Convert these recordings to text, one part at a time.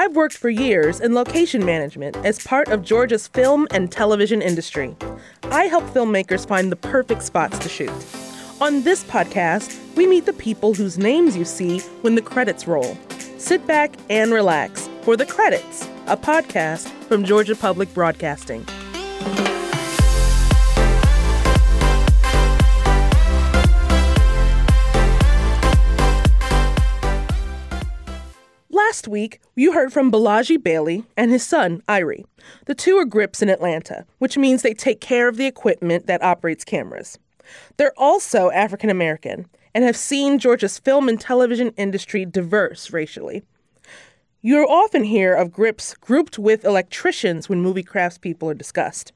I've worked for years in location management as part of Georgia's film and television industry. I help filmmakers find the perfect spots to shoot. On this podcast, we meet the people whose names you see when the credits roll. Sit back and relax for The Credits, a podcast from Georgia Public Broadcasting. Last week, you heard from Balaji Bailey and his son, Irie. The two are grips in Atlanta, which means they take care of the equipment that operates cameras. They're also African American and have seen Georgia's film and television industry diverse racially. You'll often hear of grips grouped with electricians when movie craftspeople are discussed.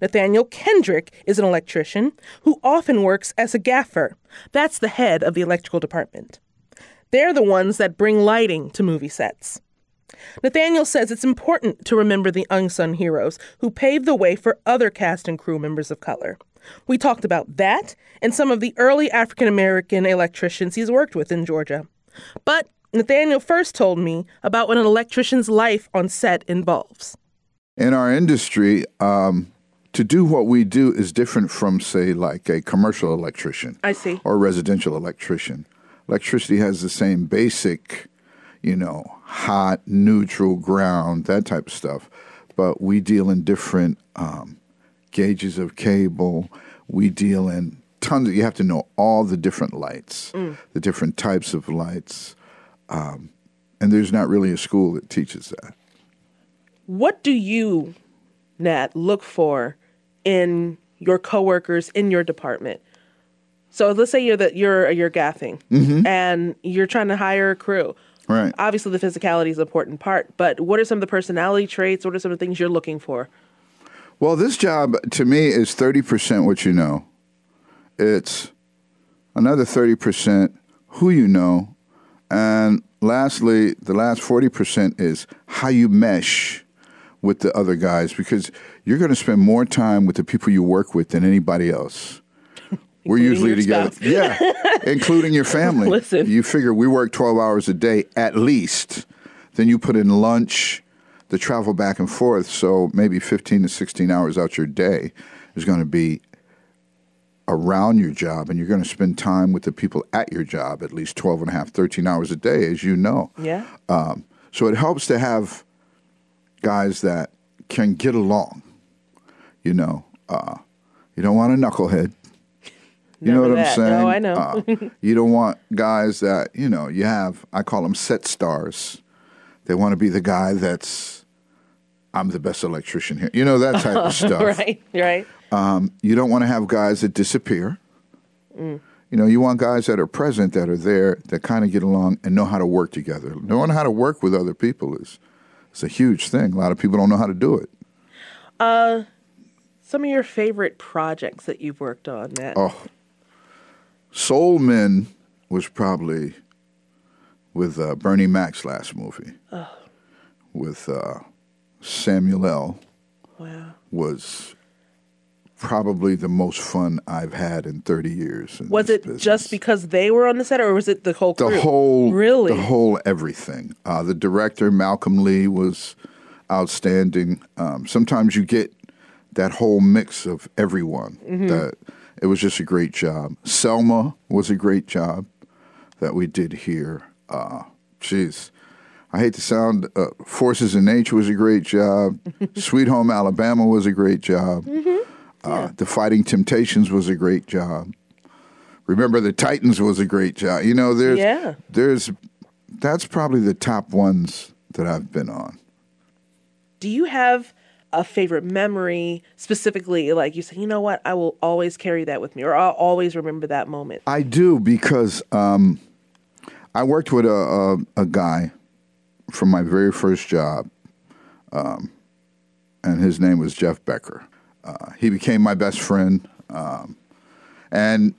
Nathaniel Kendrick is an electrician who often works as a gaffer. That's the head of the electrical department. They're the ones that bring lighting to movie sets. Nathaniel says it's important to remember the unsung heroes who paved the way for other cast and crew members of color. We talked about that and some of the early African American electricians he's worked with in Georgia. But Nathaniel first told me about what an electrician's life on set involves. In our industry, um, to do what we do is different from, say, like a commercial electrician. I see. Or residential electrician. Electricity has the same basic, you know, hot, neutral, ground, that type of stuff. But we deal in different um, gauges of cable. We deal in tons of, you have to know all the different lights, mm. the different types of lights. Um, and there's not really a school that teaches that. What do you, Nat, look for in your coworkers in your department? So let's say you're that you're you're gaffing mm-hmm. and you're trying to hire a crew. Right. Obviously, the physicality is an important part, but what are some of the personality traits? What are some of the things you're looking for? Well, this job to me is thirty percent what you know. It's another thirty percent who you know, and lastly, the last forty percent is how you mesh with the other guys because you're going to spend more time with the people you work with than anybody else. We're usually together. Spouse. Yeah, including your family. Listen. You figure we work 12 hours a day at least. Then you put in lunch, the travel back and forth. So maybe 15 to 16 hours out your day is going to be around your job and you're going to spend time with the people at your job at least 12 and a half 13 hours a day as you know yeah um, so it helps to have guys that can get along you know uh, you don't want a knucklehead you know what that. I'm saying? No, I know. uh, you don't want guys that, you know, you have, I call them set stars. They want to be the guy that's, I'm the best electrician here. You know, that type of stuff. right, right. Um, you don't want to have guys that disappear. Mm. You know, you want guys that are present, that are there, that kind of get along and know how to work together. Knowing how to work with other people is, is a huge thing. A lot of people don't know how to do it. Uh, some of your favorite projects that you've worked on, Nat? Oh, Soul Men was probably with uh, Bernie Mac's last movie. Oh. With uh, Samuel L. Wow. Was probably the most fun I've had in 30 years. Was it business. just because they were on the set, or was it the whole crew? The whole, really, the whole everything. Uh, the director Malcolm Lee was outstanding. Um, sometimes you get that whole mix of everyone mm-hmm. that it was just a great job. Selma was a great job that we did here. Uh, jeez, I hate to sound. Uh, Forces in Nature was a great job. Sweet Home Alabama was a great job. Mm-hmm. Uh, the Fighting Temptations was a great job. Remember the Titans was a great job. You know, there's yeah. there's that's probably the top ones that I've been on. Do you have a favorite memory specifically like you say you know what i will always carry that with me or i'll always remember that moment i do because um, i worked with a, a, a, guy from my very first job um, and his name was jeff becker Uh, he became my best friend. Um, and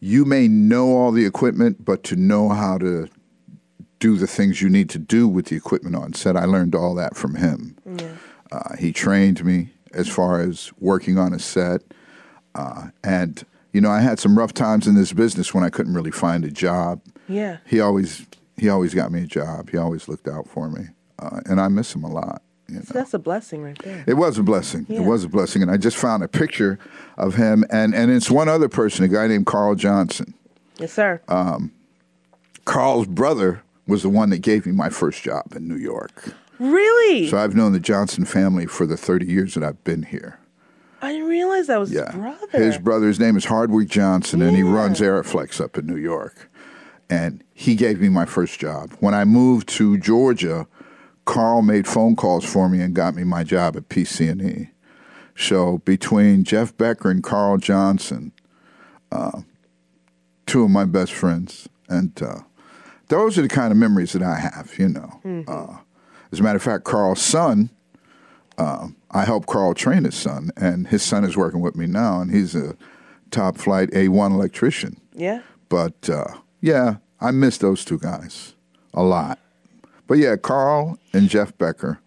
you may know all the equipment, but to know how to do the things you need to do with the equipment on set, I learned all that from him. Yeah. Uh, he trained me as far as working on a set. Uh, and, you know, I had some rough times in this business when I couldn't really find a job. Yeah. He always he always got me a job. He always looked out for me. Uh, and I miss him a lot. You know? So that's a blessing right there. It was a blessing. Yeah. It was a blessing. And I just found a picture of him. And, and it's one other person, a guy named Carl Johnson. Yes, sir. Uh, Carl's brother was the one that gave me my first job in New York. Really? So I've known the Johnson family for the 30 years that I've been here. I didn't realize that was Yeah. his brother. His brother's name is Hardwick Johnson, and he runs Aeroflex up in New York. And he gave me my first job. When I moved to Georgia, Carl made phone calls for me and got me my job at PC&E. So between Jeff Becker and Carl Johnson, uh, two of my best friends, and uh, those are the kind of memories that I have. You know, uh, as a matter of fact, Carl's son I helped Carl train his son, and his son is working with me now, and he's a top flight A1 electrician. yeah. But uh, yeah, I miss those two guys a lot. But yeah, Carl and Jeff Becker,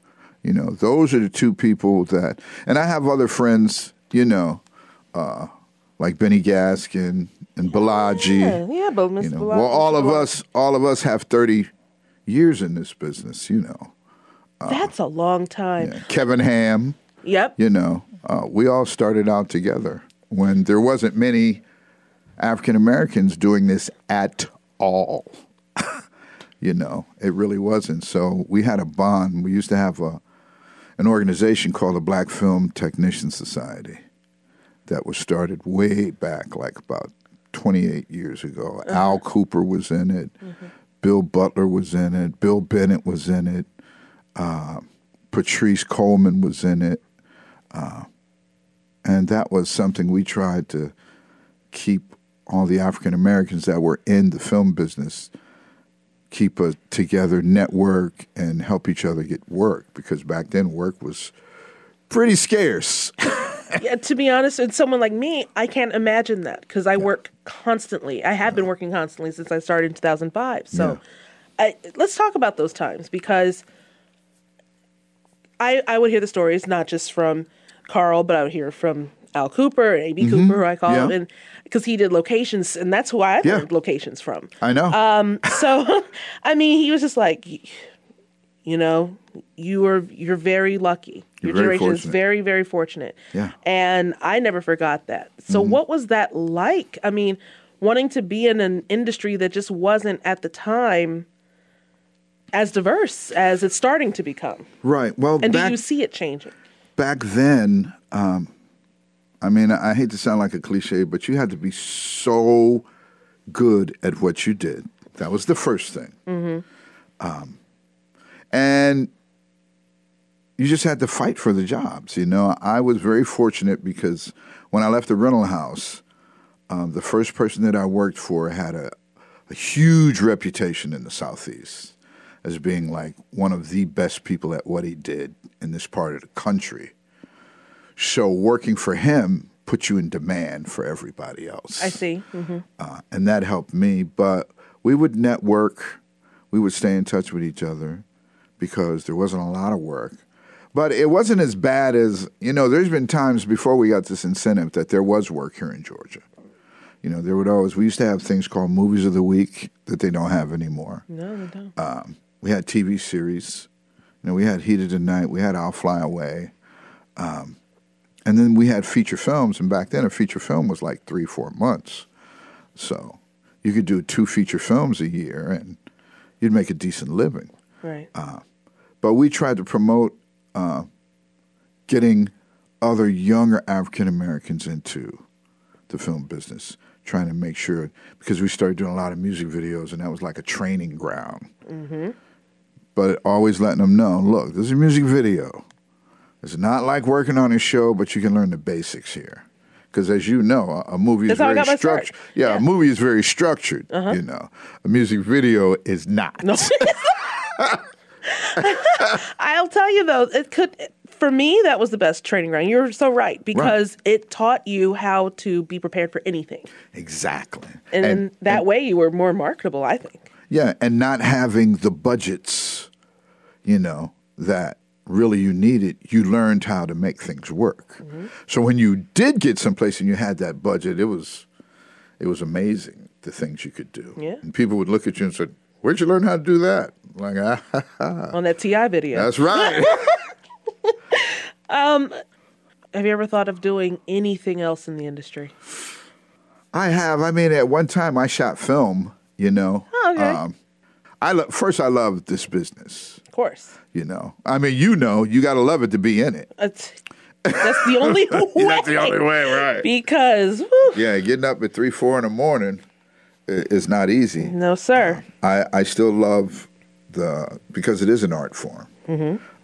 you know, those are the two people that, and I have other friends, you know, uh, like Benny Gaskin and Balaji. Yeah, yeah, but Mr. You know, well, all of us, all of us have thirty years in this business. You know, That's a long time. Yeah. Kevin Ham. Yep. you know, uh, we all started out together when there wasn't many African Americans doing this at all. you know, it really wasn't. So we had a bond. We used to have a an organization called the Black Film Technician Society that was started way back, like about 28 years ago. Al Cooper was in it. Bill Butler was in it. Bill Bennett was in it. Uh, Patrice Coleman was in it. Uh, and that was something we tried to keep all the African Americans that were in the film business keep a together network and help each other get work because back then work was pretty scarce. yeah, to be honest, with someone like me, I can't imagine that because I work constantly. I have been working constantly since I started in 2005. So I, let's talk about those times because I, I would hear the stories not just from Carl, but I would hear from Al Cooper and A.B. Cooper, who I call Mm-hmm. Yeah. him, and because he did locations, and that's who I Yeah. learned locations from. I know. Um, so, I mean, he was just like, you know, you are you're very lucky. Your very generation is very very fortunate. Yeah. Mm-hmm. And I never forgot that. So, what was that like? I mean, wanting to be in an industry that just wasn't at the time as diverse as it's starting to become. right. Well, And back, do you see it changing? back then, um, I mean, I hate to sound like a cliche, but you had to be so good at what you did. That was the first thing. Um, and you just had to fight for the jobs. You know, I was very fortunate because when I left the rental house, um, the first person that I worked for had a, a huge reputation in the Southeast as being like one of the best people at what he did in this part of the country. So working for him put you in demand for everybody else. I see. hmm Uh, and that helped me. But we would network, we would stay in touch with each other because there wasn't a lot of work. But it wasn't as bad as, you know, there's been times before we got this incentive that there was work here in Georgia. You know, there would always, we used to have things called movies of the week that they don't have anymore. No, they don't. Um, we had TV series. You know, we had Heat of the Night. We had I'll Fly Away. Um, and then we had feature films. And back then, a feature film was like three, four months. So you could do two feature films a year and you'd make a decent living. right. But we tried to promote uh, getting other younger African Americans into the film business, trying to make sure because we started doing a lot of music videos, and that was like a training ground. But always letting them know, look, this is a music video. It's not like working on a show, but you can learn the basics here. Because as you know, a, movie That's is very got my start. structured. Yeah, Yeah. Uh-huh. a movie is very structured. You know, a music video is not. I'll tell you though, it could for me, that was the best training ground. You're so right because it taught you how to be prepared for anything, Exactly. and, then that way you were more marketable. I think. Yeah, and not having the budgets, you know, that really you needed, you learned how to make things work. Mm-hmm. So when you did get someplace and you had that budget, it was it was amazing the things you could do. Yeah. And people would look at you and say, "Where'd you learn how to do that?" Like, ah, ha, ha. On that T.I. video, that's right. um have you ever thought of doing anything else in the industry? I have. I mean, at one time I shot film. You know. Oh, okay. Um, I lo- first I love this business. Of course, You know. I mean, you know, you got to love it to be in it. that's that's the only way. That's the only way, right? Because whew, Yeah, getting up at three, four in the morning is not easy. no, sir. I, I still love the because it is an art form.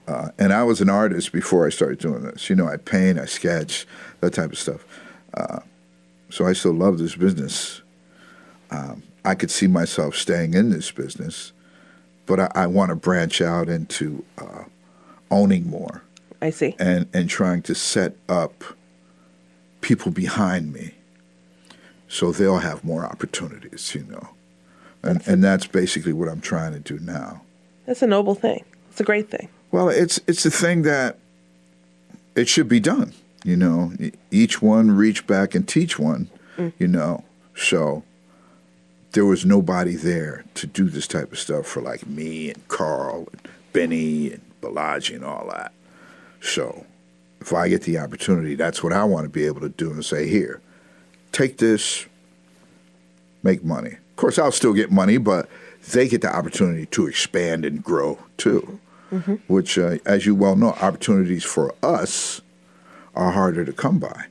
Uh, and I was an artist before I started doing this. You know, I paint, I sketch, that type of stuff. Uh, so I still love this business. Um, I could see myself staying in this business, but I, I want to branch out into uh, owning more I see. and and trying to set up people behind me so they'll have more opportunities, you know. And and that's basically what I'm trying to do now. That's a noble thing. It's a great thing. Well, it's it's a thing that it should be done, you know. Each one reach back and teach one, you know. So there was nobody there to do this type of stuff for like me and Carl and Benny and Balaji and all that. So if I get the opportunity, that's what I want to be able to do and say, here, take this, make money. Of course, I'll still get money, but they get the opportunity to expand and grow too. Which, uh, as you well know, opportunities for us are harder to come by.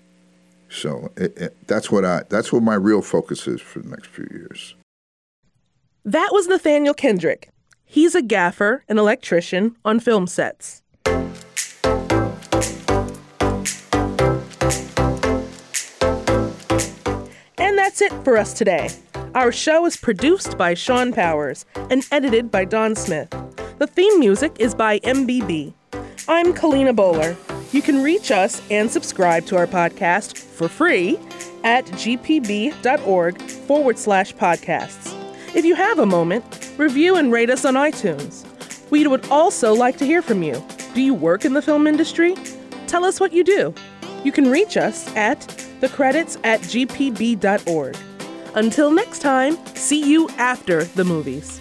So it, it, that's what I that's what my real focus is for the next few years. That was Nathaniel Kendrick. He's a gaffer and electrician on film sets. And that's it for us today. Our show is produced by Sean Powers and edited by Don Smith. The theme music is by MBB. I'm Kalina Bowler. You can reach us and subscribe to our podcast for free at gpb.org forward slash podcasts. If you have a moment, review and rate us on iTunes. We would also like to hear from you. Do you work in the film industry? Tell us what you do. You can reach us at the credits at gpb.org. Until next time, see you after the movies.